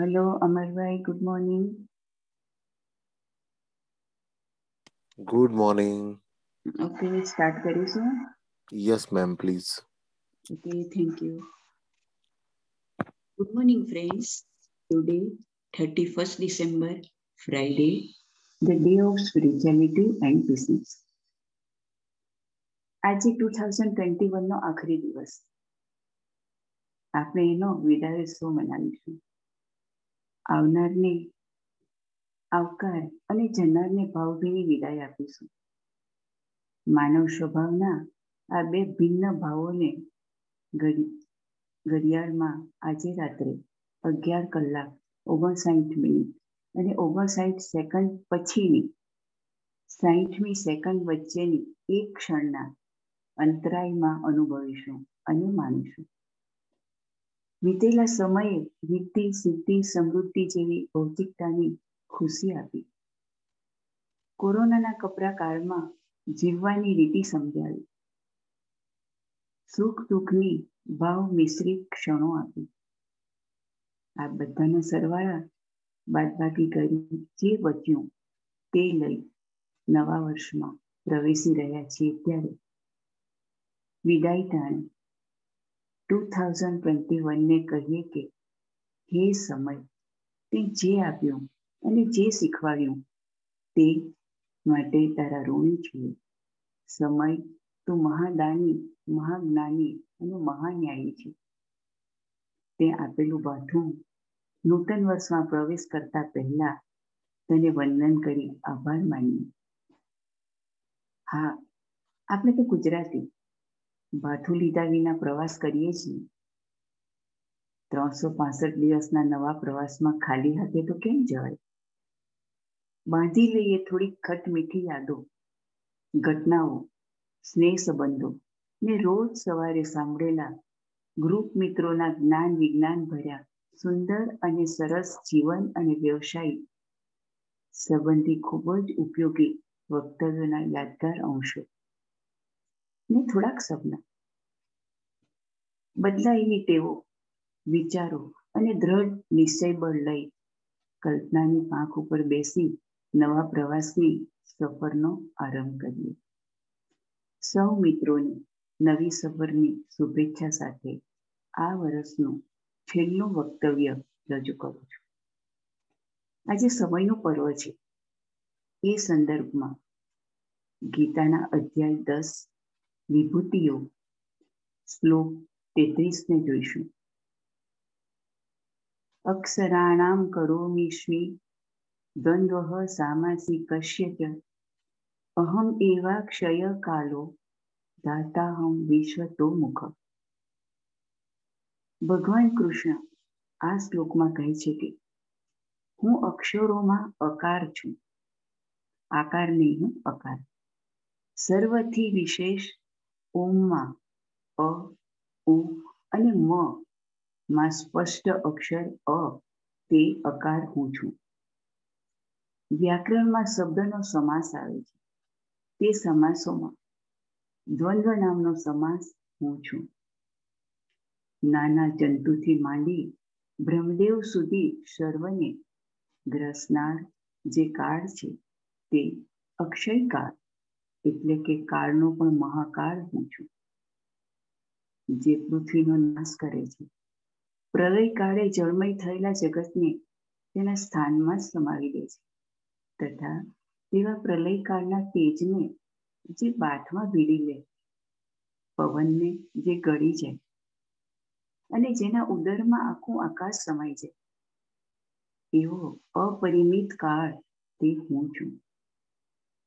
Hello Amarbhai good morning good morning okay start કરીશું yes ma'am please okay thank you good morning friends today thirty first December Friday the day of spirituality and business આજે two thousand twenty વનનો આખરી દિવસ. આપણે એનો સો મનાવીશું. આવનારને આવકાર અને જનારને ભાવભીની વિદાય આપીશું. માનવ સ્વભાવના આ બે ભિન્ન ભાવોને ઘડિયાળમાં આજે રાત્રે અગિયાર કલાક ઓગણસાઠ મિનિટ અને ઓગણસાઠ સેકન્ડ પછીની, સાહીઠમી સેકન્ડ વચ્ચેની એક ક્ષણના અંતરાયમાં અનુભવીશું અને માનીશું. વીતેલા સમયે રીતિ સિદ્ધિ સમૃદ્ધિ જેવી ભૌતિકતાની ખુશી આપી. કોરોનાના કપરા કાળમાં જીવવાની રીતિ સમજાવી. સુખ દુઃખની ભાવ મિશ્રિત ક્ષણો આપી. આ બધાના સરવાળા બાદબાકી કરી જે બચ્યું તે લઈ નવા વર્ષમાં પ્રવેશી રહ્યા છીએ ત્યારે. વિદાય ટાણે ટુ થાઉઝન્ડ વનને કહીએ કે હે સમય તે જે આપ્યું અને જે શીખવાડ્યું તે માટે તારા ઋણી છીએ સમય તું મહાદાની, મહાજ્ઞાની અને મહાન્યાયી છે. તે આપેલું બાથું નૂતન વર્ષમાં પ્રવેશ કરતા પહેલા તને વંદન કરી આભાર માનીએ. હા, આપણે તો ગુજરાતી ભાથું લીધા વિના પ્રવાસ કરીએ છીએ. ત્રણસો પાસઠ દિવસના નવા પ્રવાસમાં ખાલી હાથે તો કેમ જવાય? બાંધી લઈએ થોડી ખટ મીઠી યાદો, ઘટનાઓ, સ્નેહ સંબંધો ને રોજ સવારે સાંભળેલા ગ્રુપ મિત્રોના જ્ઞાન વિજ્ઞાન ભર્યા સુંદર અને સરસ જીવન અને વ્યવસાય સંબંધી ખૂબ જ ઉપયોગી વક્તવ્યોના યાદગાર અંશો. ને થોડાક સપના. બદલાયેલી ટેવો, વિચારો અને દ્રઢ નિશ્ચય બળ લઈ કલ્પનાની પાંખ ઉપર બેસી નવા પ્રવાસની સફરનો આરંભ કરીએ. સૌ મિત્રોને નવી સફરની શુભેચ્છા સાથે આ વર્ષનું છેલ્લું વક્તવ્ય રજૂ કરું છું. આજે સમયનું પર્વ છે. એ સંદર્ભમાં ગીતાના અધ્યાય દસ વિભૂતિઓ શ્લોક તેત્રીસને જોઈશું અક્ષરાણામ કરોમીશ્મી દ્વંદ્વ સામાસી કશ્ય અહમ એવા ક્ષય કાલો દાતાહમ વિશ્વતો મુખ ભગવાન કૃષ્ણ આ શ્લોકમાં કહે છે કે, હું અક્ષરોમાં અકાર છું. આકાર નહીં હું અકાર. સર્વથી વિશેષ ઓમમાં અ, ઉ, અને મ, માં સ્પષ્ટ અક્ષર અ, તે અકાર હું છું. વ્યાકરણમાં શબ્દનો સમાસ આવે છે. તે સમાસોમાં દ્વંદ્વ નામનો સમાસ હું છું. નાના જંતુથી માંડી બ્રહ્મદેવ સુધી સર્વને ગ્રસનાર જે કાળ છે તે અક્ષય કાળ એટલે કે કાળનો પણ મહાકાળ હું છું. જે પૃથ્વીનો નાશ કરે છે. પ્રલય કાળે જળમય થયેલા જગતને તેના સ્થાનમાં સમાવી દે છે. તથા તેવા પ્રલય કાળના તેજને જે બાથમાં ભીડી લે, પવનને જે ગળી જાય અને જેના ઉદરમાં આખું આકાશ સમાય જાય. એવો અપરિમિત કાળ તે હું છું.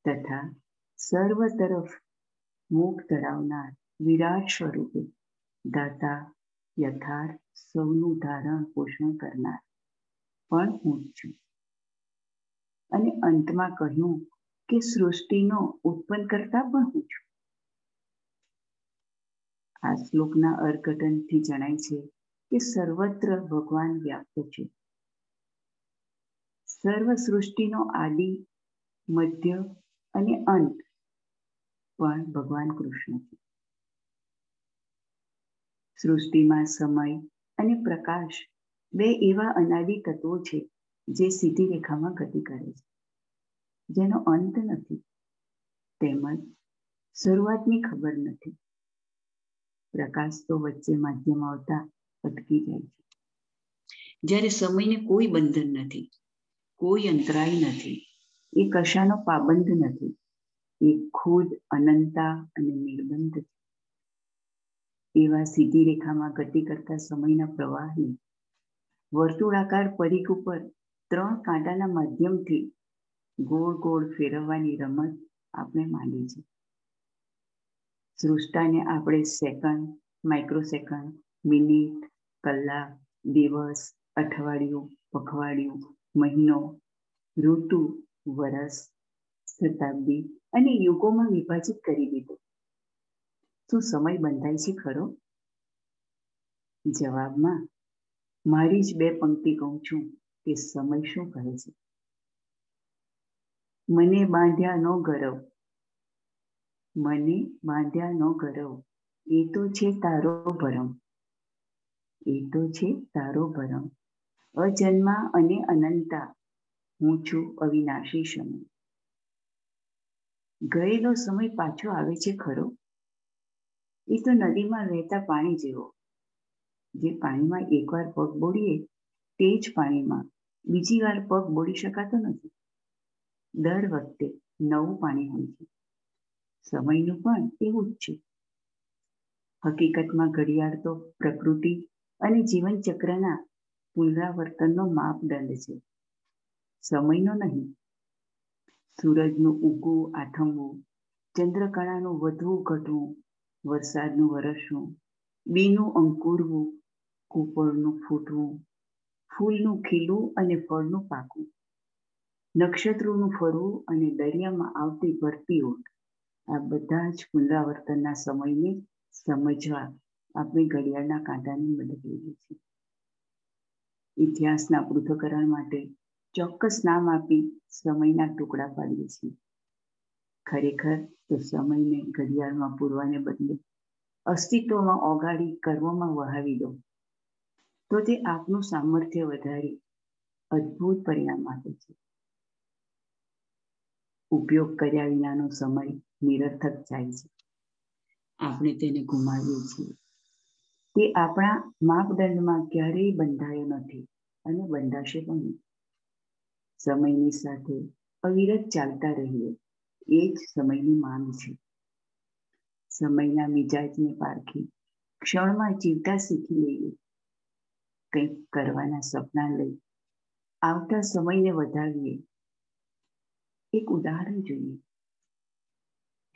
તથા સર્વ તરફ મોગ ધરાવનાર વિરાટ સ્વરૂપે દાતા યથાર્થ સૌનું ધારણ પોષણ કરનાર પણ હું છું. અને અંતમાં કહ્યું કે સૃષ્ટિનો ઉત્પન્ન કરતા પણ હું છું. આ શ્લોકના અર્થઘટનથી જણાય છે કે સર્વત્ર ભગવાન વ્યાપ્ત છે. સર્વ સૃષ્ટિનો આદિ, મધ્ય અને અંત પણ ભગવાન કૃષ્ણ છે. સૃષ્ટિમાં સમય અને પ્રકાશ બે એવા અનાદિ તત્વો છે જે સીધી રેખામાં ગતિ કરે છે. જેનો અંત નથી, તેમજ શરૂઆતની ખબર નથી. પ્રકાશ તો વચ્ચે માધ્યમ આવતા અટકી જાય છે. જ્યારે સમયને કોઈ બંધન નથી, કોઈ અંતરાય નથી, એ કશાનો પાબંધ નથી એ ખુદ અનંતા અને નિર્બંધ છે એવા સીધી રેખામાં ગતિ કરતા સમયના પ્રવાહને વર્તુળાકાર પરીખ ઉપર ત્રણ કાંટાના માધ્યમથી ગોળ ગોળ ફેરવવાની રમત આપણે માંડી છે સૃષ્ટાને આપણે સેકન્ડ માઇક્રોસેકન્ડ મિનિટ કલાક દિવસ અઠવાડિયું પખવાડિયું મહિનો ઋતુ વરસ શતાબ્દી અને યુગોમાં વિભાજિત કરી દીધો. શું સમય બંધાય છે ખરો? જવાબમાં, મારી જ બે પંક્તિ કહું છું કે સમય શું કહે છે? મને બાંધ્યા નો ગરવ. મને બાંધ્યા નો ગરવ. એ તો છે તારો ભરમ. એ તો છે તારો ભરમ. અજન્મા અને અનંતા. હું છું અવિનાશી સમય. ગયેલો સમય પાછો આવે છે ખરો? એ તો નદીમાં વહેતા પાણી જેવો. જે પાણીમાં એકવાર પગ બોળીએ, તે જ પાણીમાં બીજી વાર પગ બોળી શકાતો નથી. દર વખતે નવું પાણી હોય છે. સમયનું પણ એવું જ છે. હકીકતમાં ઘડિયાળ તો પ્રકૃતિ અને જીવનચક્રના પુનરાવર્તનનો માપદંડ છે. સમયનો નહીં સૂરજનું ઉગવું આથમવું, ચંદ્રકળાનું વધવું ઘટવું, વરસાદનું વરસવું, બીનું અંકુરવું, કુપળનું ફૂટવું, ફૂલનું ખીલવું અને ફળનું પાકવું. નક્ષત્રોનું ફરવું અને દરિયામાં આવતી ભરતી ઓટ. આ બધા જ પુનરાવર્તનના સમયને સમજવા આપણે ઘડિયાળના કાંટાની મદદ લઈએ છીએ. ઇતિહાસના પૃથ્થકરણ માટે ચોક્કસ નામ આપી સમયના ટુકડા પાડીએ છીએ. ખરેખર તો સમયને ઘડિયાળમાં પૂરવાને બદલે અસ્તિત્વમાં ઓગાળી કર્મમાં વહાવી દો. તો તે આપનું સામર્થ્ય વધારી અદ્ભુત પરિણામ આપે છે. ઉપયોગ કર્યા વિનાનો સમય નિરર્થક જાય છે. આપણે તેને ગુમાવીએ છીએ. તે આપણા માપદંડમાં ક્યારેય બંધાયો નથી અને બંધાશે પણ નહીં. સમયની સાથે અવિરત ચાલતા રહીએ. એ જ સમયની માંગ છે. સમયના મિજાજને પારખી ક્ષણમાં જીવતા શીખી લઈએ. કંઈક કરવાના સપના લઈ આવતા સમયને વધાવીએ. એક ઉદાહરણ જોઈએ.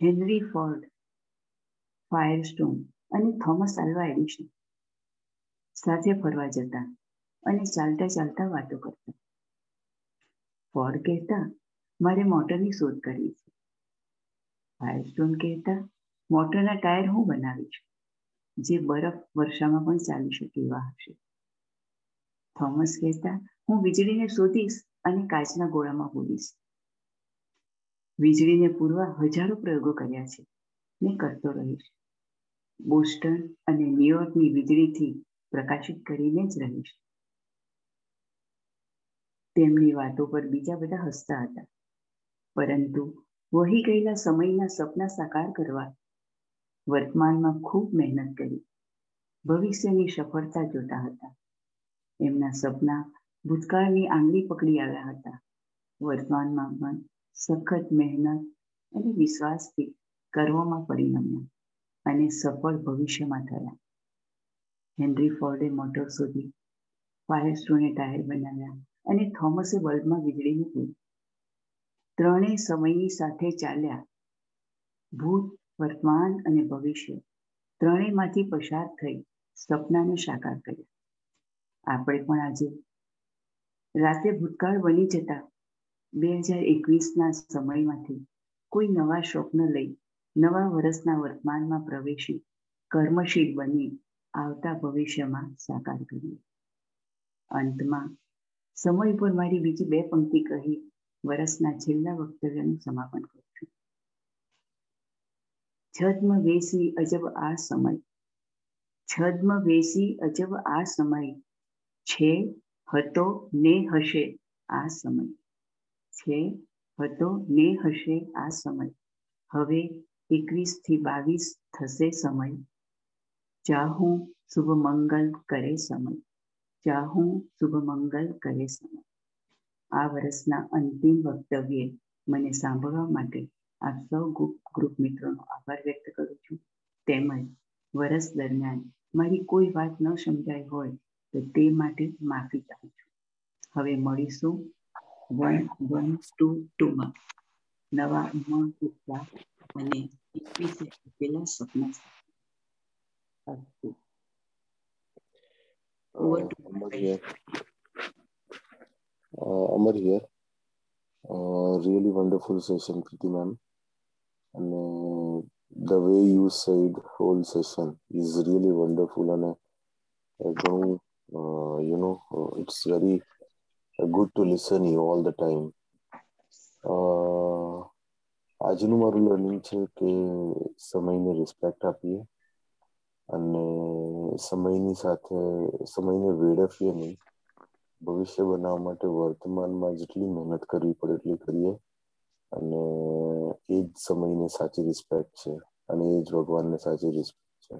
હેનરી ફોર્ડ, ફાયરસ્ટોન અને થોમસ આલ્વા એડિશન સાથે ફરવા જતા અને ચાલતા ચાલતા વાતો કરતા. ફોર્ડ કહેતા મારે મોટરની શોધ કરવી છે ફાયરસ્ટોન કહેતા મોટરના ટાયર હું બનાવીશ જે બરફ વર્ષામાં પણ ચાલી શકે એવા હશે થોમસ કહેતા હું વીજળીને શોધીશ અને કાચના ગોળામાં બોલીશ વીજળીને પૂરવા હજારો પ્રયોગો કર્યા છે ને કરતો રહીશ. બોસ્ટન અને ન્યુયોર્કની વીજળીથી પ્રકાશિત કરીને જ રહીશ. તેમની વાતો પર બીજા બધા હસતા હતા. પરંતુ વહી ગયેલા સમયના સપના સાકાર કરવા વર્તમાનમાં ખૂબ મહેનત કરી. ભવિષ્યની સફળતા જોતા હતા. એમના સપના ભૂતકાળની આંગળી પકડી આવ્યા હતા. વર્તમાનમાં પણ સખત મહેનત અને વિશ્વાસથી કરવામાં પરિણમ્યા અને સફળ ભવિષ્યમાં થયા. હેનરી ફોર્ડે મોટર શોધી ફાયરસ્ટોને ટાયર બનાવ્યા. અને થોમસે બલ્બમાં વીજળી મૂકી. ત્રણેય સમયની સાથે ચાલ્યા. ભૂત, વર્તમાન અને ભવિષ્ય. ત્રણેયમાંથી પસાર થઈ સપનાને સાકાર કર્યા. આપણે પણ આજે રાતે ભૂતકાળ બની જતા બે હજાર એકવીસના સમયમાંથી કોઈ નવા સ્વપ્ન લઈ, નવા વર્ષના વર્તમાનમાં પ્રવેશી, કર્મશીલ બની આવતા ભવિષ્યમાં સાકાર કરીએ. અંતમાં સમય પર મારી બીજી બે પંક્તિ કહી વર્ષના છેલ્લા વક્તવ્યનું સમાપન કરું છું. છદ્મ વેસી અજબ આ સમય. છદ્મ વેસી અજબ આ સમય. છે, હતો, ને હશે આ સમય. છે, હતો, ને હશે આ સમય. હવે એકવીસથી બાવીસ થશે સમય. ચાહું શુભ મંગલ કરે સમય. ચાહું શુભ મંગલ કરે સમય આ વર્ષના અંતિમ વક્તવ્ય મને સાંભળવા માટે આપ સૌ ગ્રુપ મિત્રોનો આભાર વ્યક્ત કરું છું. તેમજ વર્ષ દરમિયાન મારી કોઈ વાત ન સમજાઈ હોય તો તે માટે માફી ચાહું છું. હવે મળીશું. વન વન, ટુ, ટુમાં. નવા ઉમંગ ઉત્સાહ અને એકવીસે આપેલા સપના સાથે. Over to Amar here. Uh, Amar here. Uh, really wonderful session, Kriti ma'am. And uh, the way you said whole session is really wonderful and uh, don't, uh, you know uh, it's very uh, good to listen you all the time. Uh, આજનું મારું learning છે કે સમયને respect આપીએ અને સમયની સાથે સમયને વેડફીએ નહીં. ભવિષ્ય બનાવવા માટે વર્તમાનમાં જેટલી મહેનત કરવી પડે એટલી કરીએ. અને એ જ સમયને સાચી રિસ્પેક્ટ છે અને એ જ ભગવાનને સાચી રિસ્પેક્ટ છે.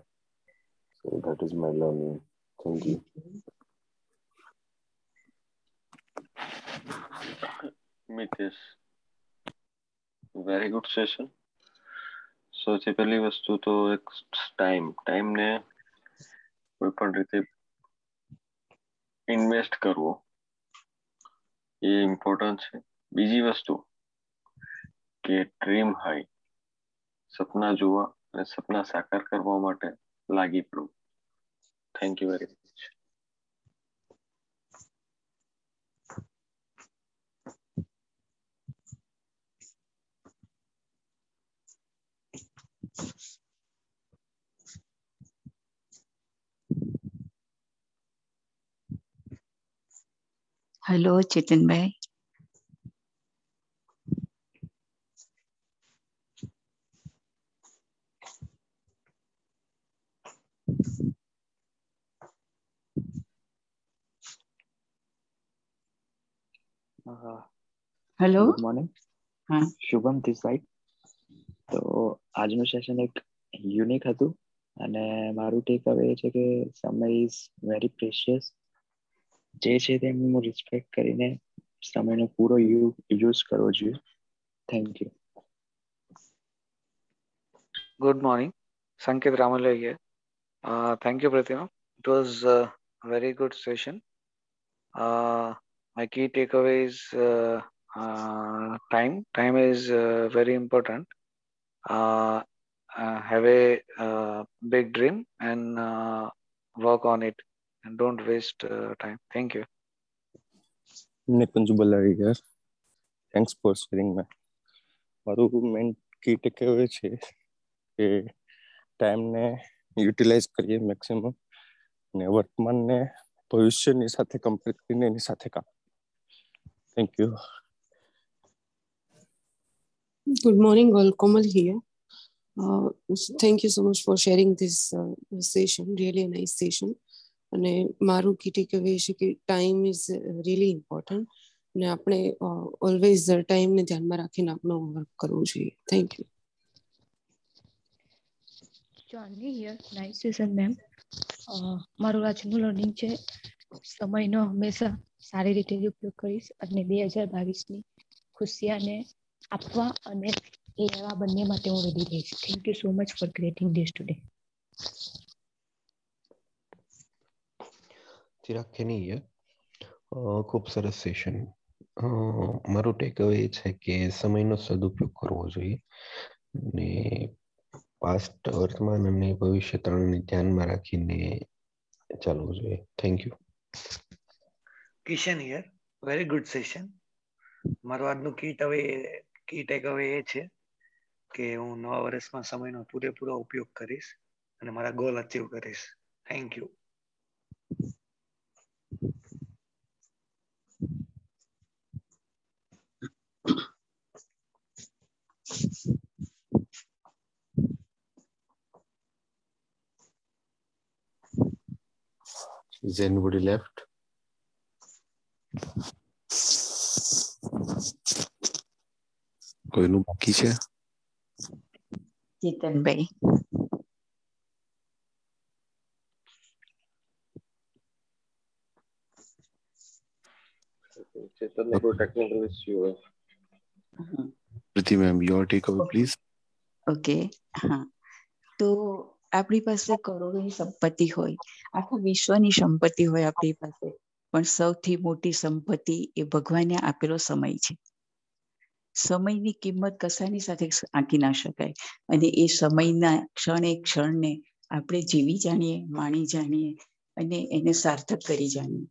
So that is my learning thank you Mitesh very good session સૌથી પહેલી વસ્તુ તો એક ટાઈમ ટાઈમને કોઈ પણ રીતે ઇન્વેસ્ટ કરવો એ ઇમ્પોર્ટન્ટ છે. બીજી વસ્તુ કે ડ્રીમ હાઈ સપના જોવા અને સપના સાકાર કરવા માટે લાગી પડવું. Thank you very much hello Chetanbhai hello good morning હા. શુભમ ધીસ સાઈડ તો આજનું સેશન એક યુનિક હતું અને મારું ટેક અવે એ છે કે સમય ઇઝ વેરી પ્રેશિયસ જે છે તેનું રિસ્પેક્ટ કરીને સમયનો પૂરો યુઝ કરવો જોઈએ thank you. Uh, uh, a very good session. Uh, my key takeaway is uh, uh, time. Time is uh, very important. Uh, uh, have a uh, big dream and uh, work on it and don't waste uh, time. Thank you. Nikunj Balavi યાર thanks four sharing મેં મારું main કી takeaway છે કે ટાઈમને utilise કરીએ maximum અને વર્તમાનને ભવિષ્યની સાથે compare કરીને એની સાથે કામ thank you Good morning, all. Komal here. Uh, thank you so much for sharing this uh, session. Really a nice session. અને મારું કી ટેકઅવે છે કે ટાઈમ ઇઝ રિયલી ઇમ્પોર્ટન્ટ અને આપણે ઓલવેઝ ટાઈમને ધ્યાનમાં રાખીને આપણો વર્ક કરવું જોઈએ. Thank you Chandni here nice session ma'am મારું આજનું લર્નિંગ છે, સમયનો હંમેશા સારી રીતે ઉપયોગ કરીશ અને બે હજાર બાવીસની ખુશિયાને આપવા અને લેવા બંને માટે હું રેડી રહીશ. Thank you so much for creating this today Chirag ખેનીએ ખૂબ સરસ સેશન મારું ટેક એ છે કે સમયનો સદુપયોગ કરવો જોઈએ ને પાસ્ટ વર્તમાન અને ભવિષ્ય ત્રણને ધ્યાનમાં રાખીને ચાલવું જોઈએ thank you Kishan here very good session મારું આજનું કીટ હવે કી ટેક અવે એ છે કે હું નવા વર્ષમાં સમયનો પૂરેપૂરો ઉપયોગ કરીશ અને મારા ગોલ અચીવ કરીશ thank you Is anybody left? કોઈનું બાકી છે જીતનભાઈ ચેતન ને કોઈ ટેકનિકલ ઇશ્યુ હોય Priti ma'am your take over please okay હા. તો આપણી પાસે કરોડોની સંપત્તિ હોય. આખા વિશ્વની સંપત્તિ હોય આપણી પાસે. પણ સૌથી મોટી સંપત્તિ એ ભગવાને આપેલો સમય છે. સમયની કિંમત કશાની સાથે આંકી ના શકાય. અને એ સમયના ક્ષણે ક્ષણને આપણે જીવી જાણીએ માણી જાણીએ અને એને સાર્થક કરી જાણીએ.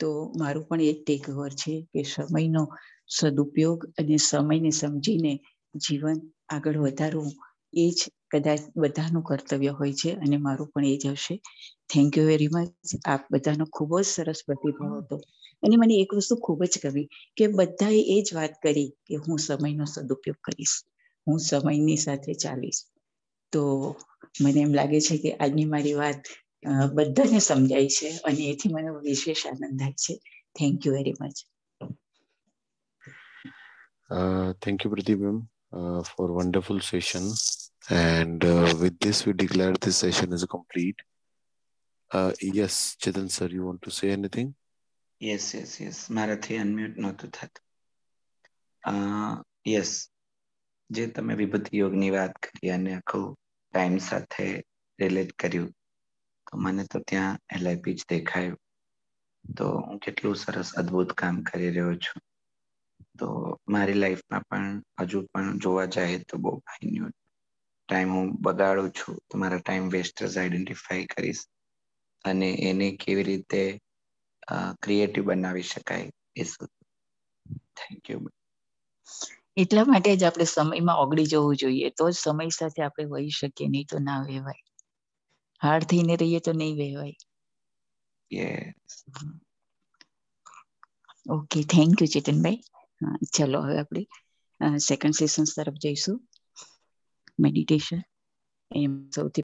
તો મારું પણ એ ટેક ઓવર છે કે સમયનો સદુપયોગ અને સમયને સમજીને જીવન આગળ વધારવું એ જ કદાચ બધાનું કર્તવ્ય હોય છે અને મારું પણ એ જ હશે. થેન્ક યુ વેરી મચ આપ બધાનો ખૂબ જ સરસ પ્રતિભાવ હતો. અને મને એક વસ્તુ ખૂબ જ ગમી કે બધાએ એ જ વાત કરી કે હું સમયનો સદુપયોગ કરીશ, હું સમયની સાથે ચાલીશ. તો મને એમ લાગે છે કે આજની મારી વાત બધાને સમજાય છે અને એથી મને વિશેષ આનંદ થાય છે. Thank you very much thank you Pradeep ma'am for wonderful session and with this we declare this session is complete yes Chetan sir you want to say anything yes yes yes મારાથી unmute નહોતું થતું. Yes જે તમે વિભૂતિ યોગની વાત કરી અને આખું ટાઈમ સાથે રિલેટ કર્યું. તો મને તો ત્યાં એલઆઈપી જ દેખાયું. તો હું કેટલું સરસ અદ્ભુત કામ કરી રહ્યો છું. તો મારી લાઈફમાં પણ હજુ પણ જોવા જાય તો બહુ માઇન્યુટ ટાઈમ હું બગાડું છું. તો મારા ટાઈમ વેસ્ટર્સ આઈડેન્ટિફાઈ કરીશ. અને એને કેવી રીતે ક્રિએટિવ બનાવી શકાય એ થેન્ક યુ એટલા માટે જ આપણે સમયમાં ઓગળી જવું જોઈએ. તો જ સમય સાથે આપણે વહી શકીએ, નહીં તો ના વહેવાય. હાર થઈને રહીએ તો નહીં વહેવાય yes okay thank you Chetanbhai ચલો હવે આપણે સેકન્ડ સેશન તરફ જઈશું મેડિટેશન એમ સૌથી